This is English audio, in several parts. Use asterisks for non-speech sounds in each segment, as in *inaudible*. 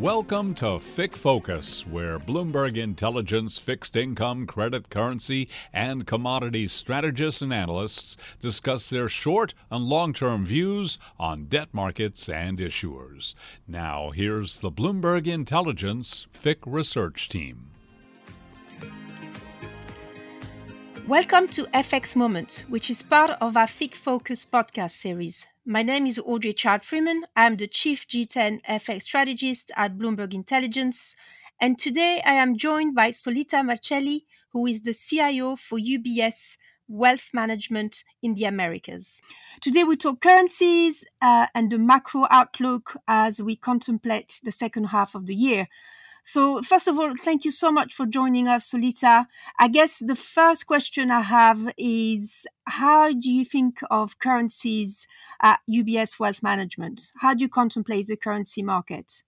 Welcome to FIC Focus, where Bloomberg Intelligence fixed income, credit, currency, and commodities strategists and analysts discuss their short and long term views on debt markets and issuers. Now, here's the Bloomberg Intelligence FIC research team. Welcome to FX Moment, which is part of our FIC Focus podcast series. My name is Audrey Childe-Freeman. I'm the Chief G10 FX Strategist at Bloomberg Intelligence. And today I am joined by Solita Marcelli, who is the CIO for UBS Wealth Management in the Americas. Today we talk currencies uh, and the macro outlook as we contemplate the second half of the year. So, first of all, thank you so much for joining us, Solita. I guess the first question I have is how do you think of currencies at UBS Wealth Management? How do you contemplate the currency market?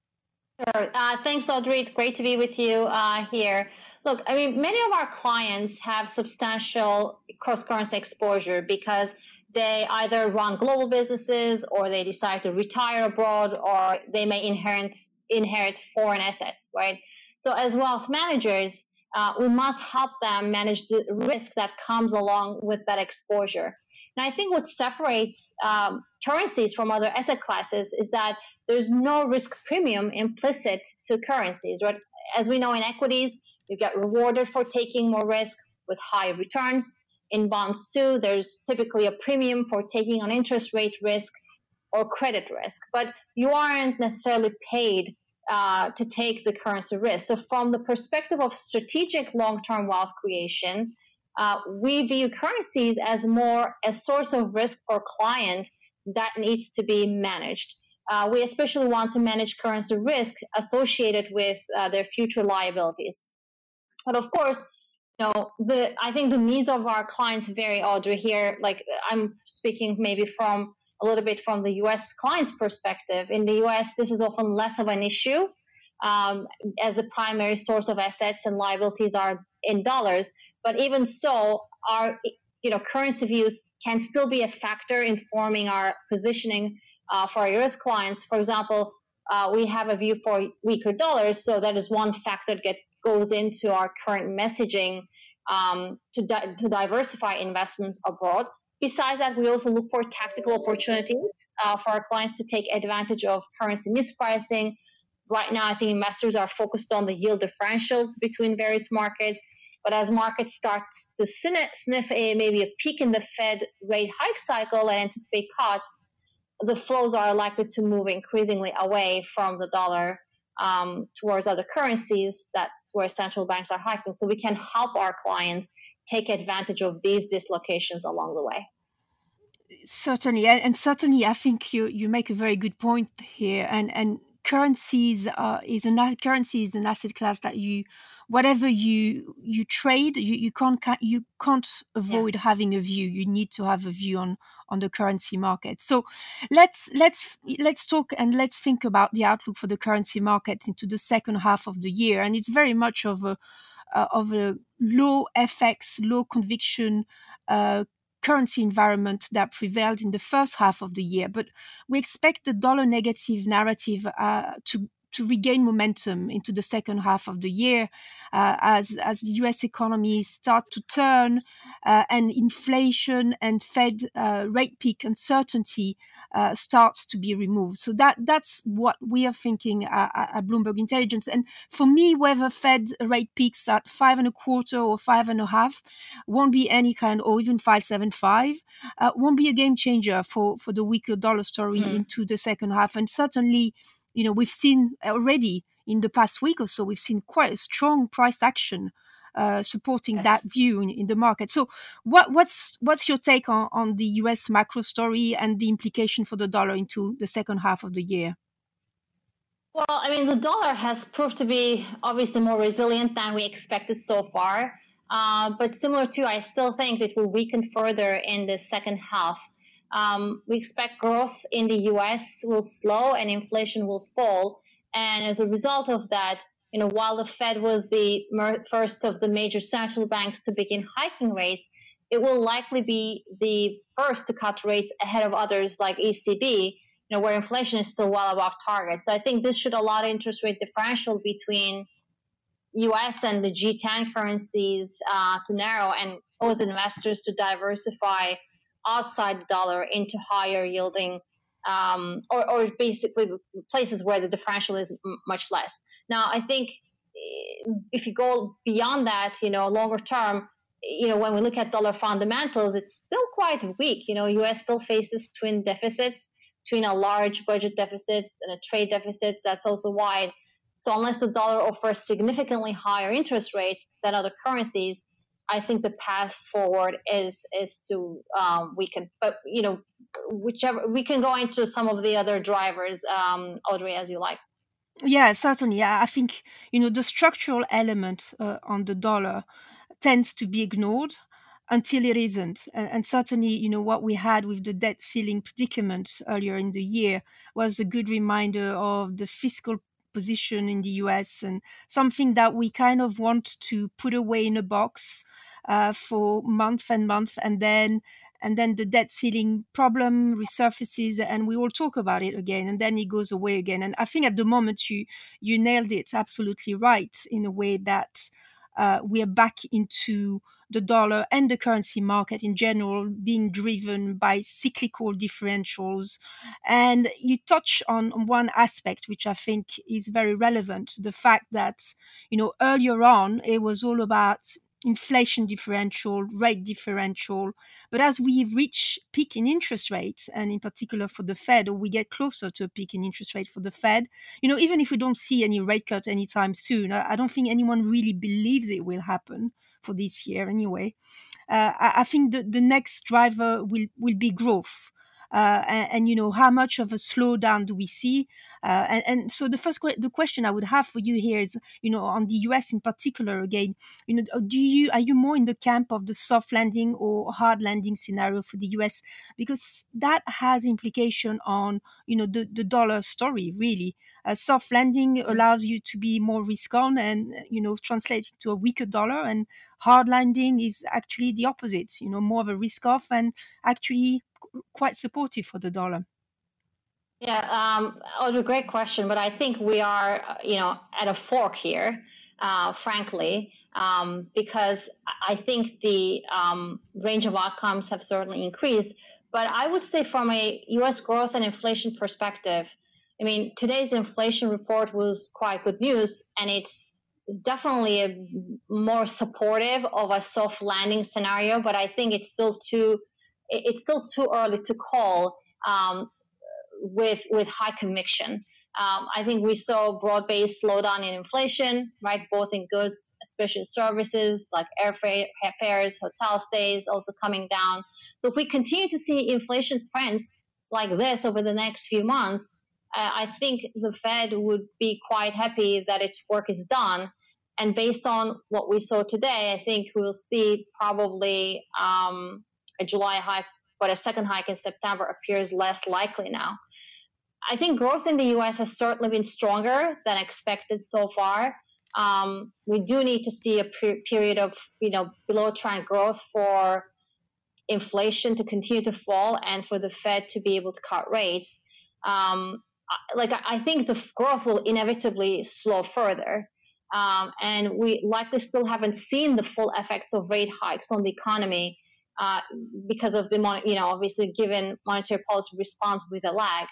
Sure. Uh, thanks, Audrey. Great to be with you uh, here. Look, I mean, many of our clients have substantial cross currency exposure because they either run global businesses or they decide to retire abroad or they may inherit inherit foreign assets, right? So as wealth managers, uh, we must help them manage the risk that comes along with that exposure. And I think what separates um, currencies from other asset classes is that there's no risk premium implicit to currencies, right? As we know in equities, you get rewarded for taking more risk with higher returns. In bonds too, there's typically a premium for taking on interest rate risk or credit risk, but you aren't necessarily paid uh, to take the currency risk. So, from the perspective of strategic long term wealth creation, uh, we view currencies as more a source of risk for client that needs to be managed. Uh, we especially want to manage currency risk associated with uh, their future liabilities. But of course, you know, the I think the needs of our clients vary. Audrey here, like I'm speaking maybe from a little bit from the US client's perspective. In the US, this is often less of an issue um, as the primary source of assets and liabilities are in dollars. But even so, our you know currency views can still be a factor in forming our positioning uh, for our US clients. For example, uh, we have a view for weaker dollars, so that is one factor that goes into our current messaging um, to, di- to diversify investments abroad. Besides that, we also look for tactical opportunities uh, for our clients to take advantage of currency mispricing. Right now, I think investors are focused on the yield differentials between various markets. But as markets start to sniff a maybe a peak in the Fed rate hike cycle and anticipate cuts, the flows are likely to move increasingly away from the dollar um, towards other currencies. That's where central banks are hiking. So we can help our clients take advantage of these dislocations along the way. Certainly, and certainly, I think you you make a very good point here. And and currencies uh, is an currency is an asset class that you whatever you you trade you, you can't you can't avoid yeah. having a view you need to have a view on on the currency market so let's let's let's talk and let's think about the outlook for the currency market into the second half of the year and it's very much of a uh, of a low FX, low conviction uh, currency environment that prevailed in the first half of the year. But we expect the dollar negative narrative uh, to to regain momentum into the second half of the year uh, as as the U.S. economy start to turn uh, and inflation and Fed uh, rate peak uncertainty uh, starts to be removed. So that that's what we are thinking at, at Bloomberg Intelligence. And for me, whether Fed rate peaks at five and a quarter or five and a half won't be any kind, or even five seven five, uh, won't be a game changer for for the weaker dollar story mm. into the second half. And certainly you know, we've seen already in the past week or so, we've seen quite a strong price action uh, supporting yes. that view in, in, the market. So, what, what's what's your take on, on the U.S. macro story and the implication for the dollar into the second half of the year? Well, I mean, the dollar has proved to be obviously more resilient than we expected so far. Uh, but similar to, I still think it will weaken further in the second half. Um, we expect growth in the US will slow and inflation will fall. And as a result of that, you know, while the Fed was the first of the major central banks to begin hiking rates, it will likely be the first to cut rates ahead of others like ECB. You know, where inflation is still well above target. So I think this should allow the interest rate differential between US and the G10 currencies uh, to narrow and cause investors to diversify outside the dollar into higher yielding um, or, or basically places where the differential is m- much less. Now, I think eh, if you go beyond that, you know, longer term, you know, when we look at dollar fundamentals, it's still quite weak. You know, U.S. still faces twin deficits, between a large budget deficits and a trade deficits that's also wide. So unless the dollar offers significantly higher interest rates than other currencies, I think the path forward is is to um, weaken. But you know, whichever we can go into some of the other drivers, um, Audrey, as you like. Yeah, certainly. I think you know the structural element uh, on the dollar tends to be ignored until it isn't. And, and, certainly, you know, what we had with the debt ceiling predicament earlier in the year was a good reminder of the fiscal position in the US and something that we kind of want to put away in a box uh, for month and month and then and then the debt ceiling problem resurfaces and we all talk about it again and then it goes away again. And i think at the moment you you nailed it absolutely right in a way that uh, we are back into the dollar and the currency market in general being driven by cyclical differentials. And you touch on one aspect which I think is very relevant the fact that, you know, earlier on it was all about inflation differential, rate differential. But as we reach peak in interest rates, and in particular for the Fed, or we get closer to a peak in interest rate for the Fed, you know, even if we don't see any rate cut anytime soon, I, don't think anyone really believes it will happen for this year anyway. Uh, I, I, think the, the next driver will, will be growth uh, and, and, you know how much of a slowdown do we see? Uh, and, and, so the first que- the question i would have for you here is you know on the us in particular again you know do you are you more in the camp of the soft landing or hard landing scenario for the us because that has implication on you know the, the dollar story really. A soft landing allows you to be more risk on and you know translate to a weaker dollar and hard landing is actually the opposite you know more of a risk off and actually quite supportive for the dollar. Yeah, um, oh, great question. But I think we are, you know, at a fork here, uh, frankly, um, because I think the um, range of outcomes have certainly increased. But I would say, from a U.S. growth and inflation perspective, I mean, today's inflation report was quite good news, and it's, it's definitely a more supportive of a soft landing scenario. But I think it's still too it's still too early to call um, with with high conviction. Um, I think we saw broad-based slowdown in inflation, right? Both in goods, especially services like airfares, hotel stays, also coming down. So if we continue to see inflation trends like this over the next few months, uh, I think the Fed would be quite happy that its work is done. And based on what we saw today, I think we'll see probably um, a July hike, but a second hike in September appears less likely now. I think growth in the US has certainly been stronger than expected so far. Um, we do need to see a per- period of you know below trend growth for inflation to continue to fall and for the Fed to be able to cut rates. Um, like I think the growth will inevitably slow further. Um, and we likely still haven't seen the full effects of rate hikes on the economy uh, because of the, mon- you know, obviously given monetary policy response with a lag.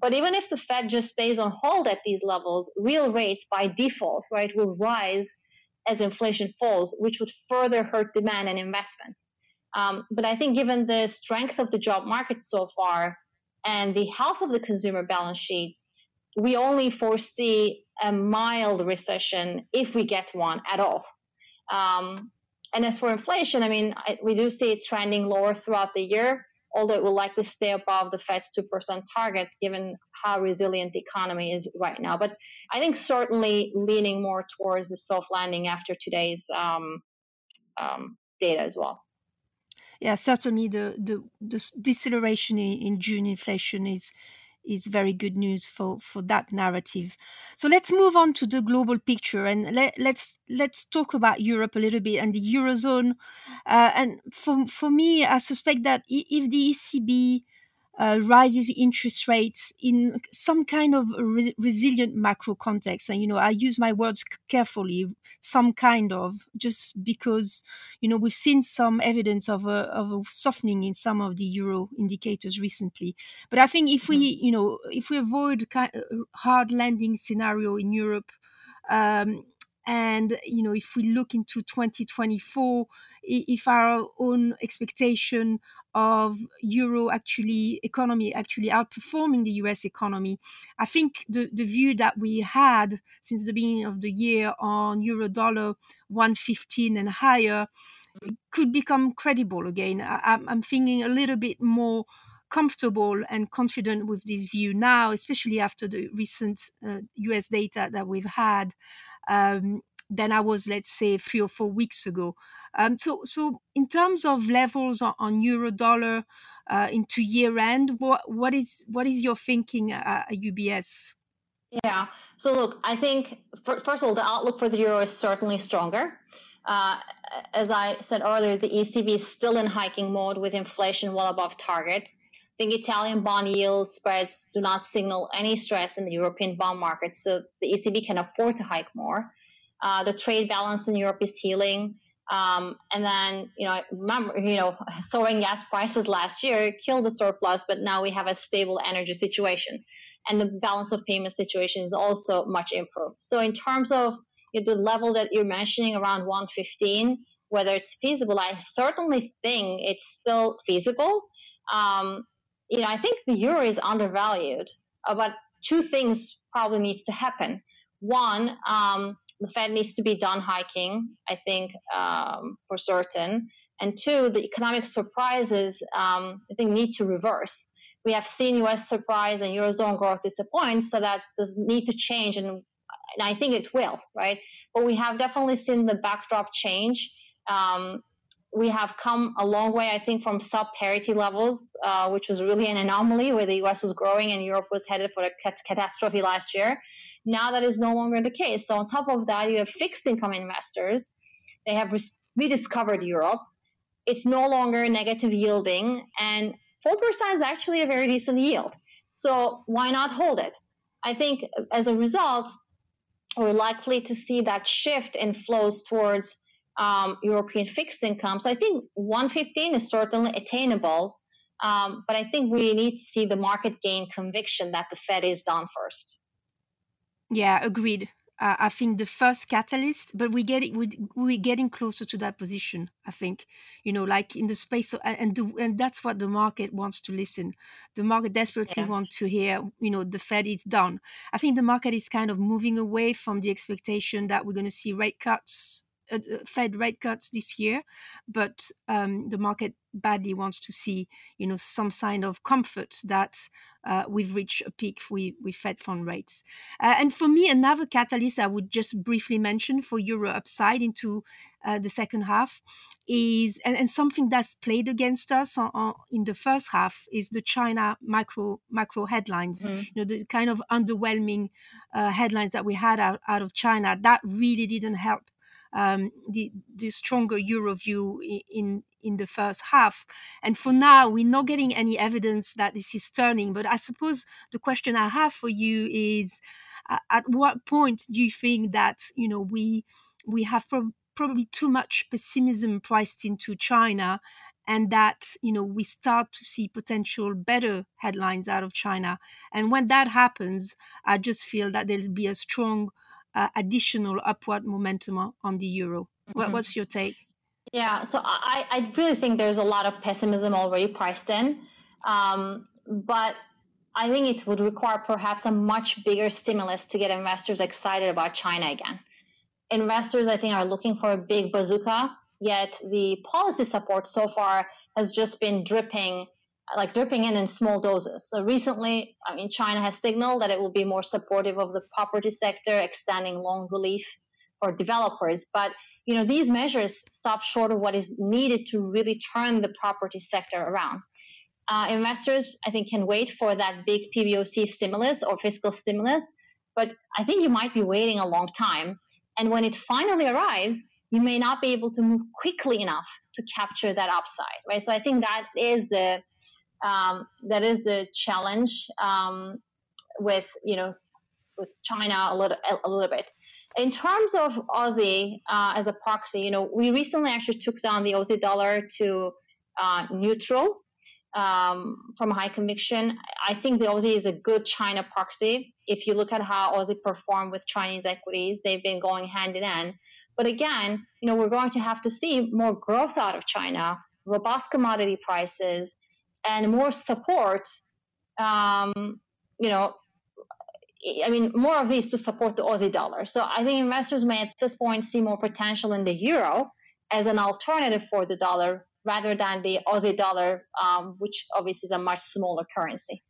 But even if the Fed just stays on hold at these levels, real rates by default, right, will rise as inflation falls, which would further hurt demand and investment. Um, but I think given the strength of the job market so far and the health of the consumer balance sheets, we only foresee a mild recession if we get one at all. Um, and as for inflation, I mean, I, we do see it trending lower throughout the year, although it will likely stay above the Fed's 2% target given how resilient the economy is right now. But I think certainly leaning more towards the soft landing after today's um, um, data as well. Yeah, certainly the, the, the deceleration in June inflation is is very good news for for that narrative. So let's move on to the global picture and let, let's let's talk about Europe a little bit and the eurozone. Uh, and for for me, I suspect that if the ECB uh, rises interest rates in some kind of re- resilient macro context. And, you know, I use my words carefully, some kind of, just because, you know, we've seen some evidence of a, of a softening in some of the euro indicators recently. But I think if we, mm-hmm. you know, if we avoid hard landing scenario in Europe, um, and you know if we look into 2024 if our own expectation of euro actually economy actually outperforming the us economy i think the, the view that we had since the beginning of the year on euro dollar 115 and higher could become credible again. I, i'm thinking a little bit more comfortable and confident with this view now especially after the recent uh, us data that we've had um, than I was, let's say, three or four weeks ago. Um, so, so in terms of levels on, on euro dollar uh, into year end, what what is what is your thinking at UBS? Yeah. So look, I think first of all, the outlook for the euro is certainly stronger. Uh, as I said earlier, the ECB is still in hiking mode with inflation well above target. Think Italian bond yield spreads do not signal any stress in the European bond market, so the ECB can afford to hike more. Uh, the trade balance in Europe is healing. Um, and then, you know, remember, you know, *laughs* soaring gas prices last year killed the surplus, but now we have a stable energy situation. And the balance of payment situation is also much improved. So, in terms of you know, the level that you're mentioning around 115, whether it's feasible, I certainly think it's still feasible. Um, you know, I think the euro is undervalued, uh, but two things probably needs to happen. One, um, the Fed needs to be done hiking, I think, um, for certain. And two, the economic surprises, um, I think, need to reverse. We have seen U.S. surprise and eurozone growth disappoint, so that does need to change, and, and I think it will, right? But we have definitely seen the backdrop change. Um, we have come a long way, I think, from sub parity levels, uh, which was really an anomaly where the US was growing and Europe was headed for a cat- catastrophe last year. Now that is no longer the case. So, on top of that, you have fixed income investors. They have rediscovered Europe. It's no longer negative yielding, and 4% is actually a very decent yield. So, why not hold it? I think as a result, we're likely to see that shift in flows towards um, European fixed income. So I think 115 is certainly attainable, um, but I think we need to see the market gain conviction that the Fed is done first. Yeah, agreed. Uh, I think the first catalyst, but we get it, we, we're getting closer to that position. I think, you know, like in the space, of, and the, and that's what the market wants to listen. The market desperately yeah. wants to hear, you know, the Fed is done. I think the market is kind of moving away from the expectation that we're going to see rate cuts uh, uh, Fed rate cuts this year, but um, the market badly wants to see, you know, some sign of comfort that uh, we've reached a peak with, with Fed fund rates. Uh, and for me, another catalyst I would just briefly mention for euro upside into uh, the second half is, and, and, something that's played against us on, on, in the first half is the China macro macro headlines. Mm-hmm. You know, the kind of underwhelming uh, headlines that we had out, out of China that really didn't help um, the, the stronger euro view in in the first half. And for now, we're not getting any evidence that this is turning. But I suppose the question I have for you is, uh, at what point do you think that you know we we have pro- probably too much pessimism priced into China? And that you know we start to see potential better headlines out of China, and when that happens, I just feel that there'll be a strong uh, additional upward momentum on the euro. Mm-hmm. What, what's your take? Yeah, so I, I really think there's a lot of pessimism already priced in. Um, but I think it would require perhaps a much bigger stimulus to get investors excited about China again. Investors, I think, are looking for a big bazooka, yet the policy support so far has just been dripping like dripping in in small doses. So recently, I mean, China has signaled that it will be more supportive of the property sector, extending loan relief for developers. But you know, these measures stop short of what is needed to really turn the property sector around. Uh, investors, I think, can wait for that big PBOC stimulus or fiscal stimulus, but I think you might be waiting a long time. And when it finally arrives, you may not be able to move quickly enough to capture that upside, right? So I think that is the Um, that is the challenge um, with you know with China a little a little bit. In terms of Aussie uh, as a proxy, you know, we recently actually took down the Aussie dollar to uh, neutral um, from high conviction. I think the Aussie is a good China proxy. If you look at how Aussie performed with Chinese equities, they've been going hand in hand. But again, you know, we're going to have to see more growth out of China, robust commodity prices, and more support. Um, you know, I mean, more of these to support the Aussie dollar. So I think investors may at this point see more potential in the euro as an alternative for the dollar rather than the Aussie dollar, um, which obviously is a much smaller currency.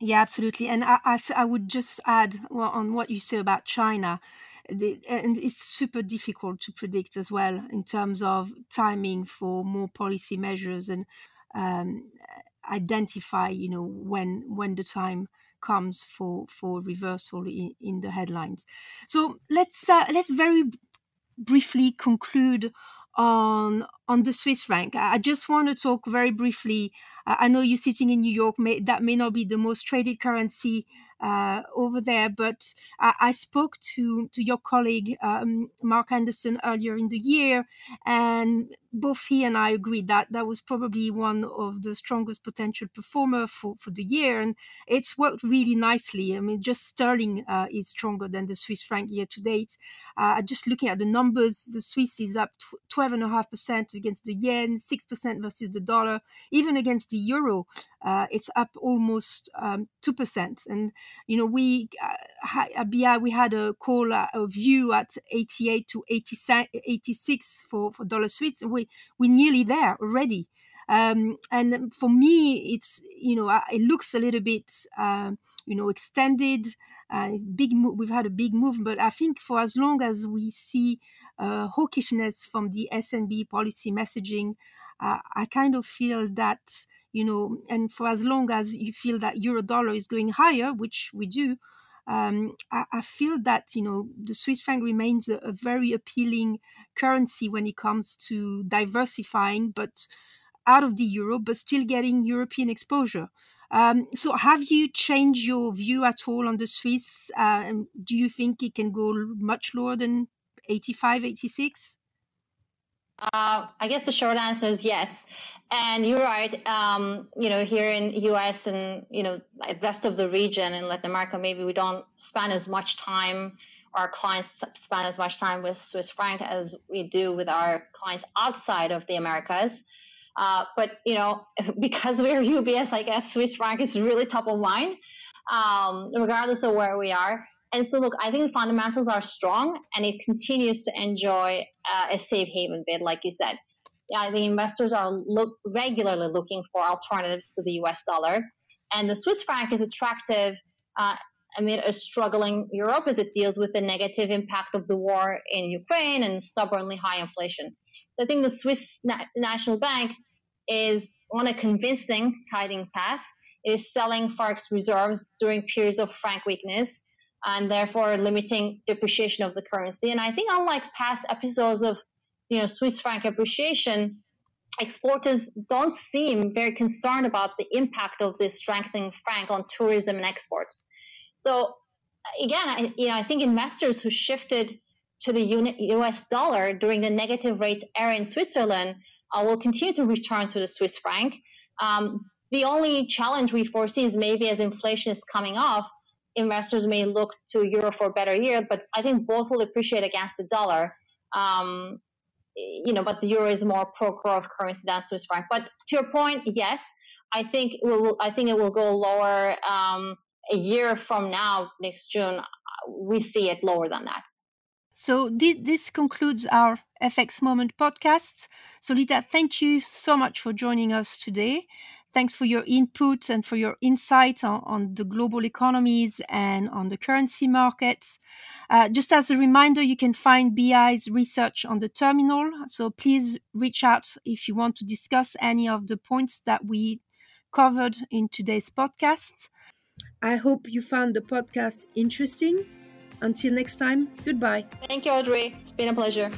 Yeah, absolutely. And I, I, I would just add well, on what you say about China. The, and it's super difficult to predict as well in terms of timing for more policy measures and um, identify, you know, when when the time comes for for reversal in, in the headlines. So let's uh, let's very briefly conclude on on the Swiss franc. I just want to talk very briefly. I know you're sitting in New York, may, that may not be the most traded currency uh, over there, but I, I, spoke to, to your colleague, um, Mark Anderson, earlier in the year, and both he and I agreed that that was probably one of the strongest potential performer for, for the year, and it's worked really nicely. I mean, just sterling uh, is stronger than the Swiss franc year to date. Uh, just looking at the numbers, the Swiss is up 12.5%, against the yen, six percent versus the dollar, even against the euro. Uh, it's up almost um, two um, percent, and you know we uh, at BI we had a call uh, a view at 88 to 86 for for dollar Swiss. We we're nearly there already. Um, and for me, it's you know it looks a little bit uh, you know extended. Uh, big move. We've had a big move, but I think for as long as we see uh, hawkishness from the SNB policy messaging, uh, I kind of feel that you know, and for as long as you feel that euro dollar is going higher, which we do, um, I, I, feel that you know the Swiss franc remains a, a, very appealing currency when it comes to diversifying, but out of the euro, but still getting European exposure. Um, so, have you changed your view at all on the Swiss? Uh, do you think it can go much lower than 85, 86? Uh, I guess the short answer is yes. And you're right. Um, you know, here in U.S. and you know, the rest of the region in Latin America, maybe we don't spend as much time. Our clients spend as much time with Swiss franc as we do with our clients outside of the Americas. Uh, but you know, *laughs* because we're UBS, I guess Swiss franc is really top of mind, um, regardless of where we are. And so, look, I think fundamentals are strong, and it continues to enjoy uh, a safe haven bid, like you said yeah, the investors are look, regularly looking for alternatives to the US dollar. And the Swiss franc is attractive uh, amid a struggling Europe as it deals with the negative impact of the war in Ukraine and stubbornly high inflation. So I think the Swiss Na- National Bank is on a convincing tiding path. It is selling forex reserves during periods of franc weakness and therefore limiting depreciation of the currency. And I think unlike past episodes of you know Swiss franc appreciation, exporters don't seem very concerned about the impact of this strengthening franc on tourism and exports. So again, I, you know, I think investors who shifted to the U.S. dollar during the negative rates era in Switzerland uh, will continue to return to the Swiss franc. Um, the only challenge we foresee is maybe as inflation is coming off, investors may look to euro for a better yield, but I think both will appreciate against the dollar. Um, you know, but the euro is more pro growth currency than Swiss franc. But to your point, yes, I think it will. I think it will go lower um, a year from now, next June. We see it lower than that. So this, this concludes our FX Moment podcast. Solita, thank you so much for joining us today. Thanks for your input and for your insight on, on the global economies and on the currency markets. Uh, just as a reminder, you can find BI's research on the terminal. So please reach out if you want to discuss any of the points that we covered in today's podcast. I hope you found the podcast interesting. Until next time, goodbye. Thank you, Audrey. It's been a pleasure.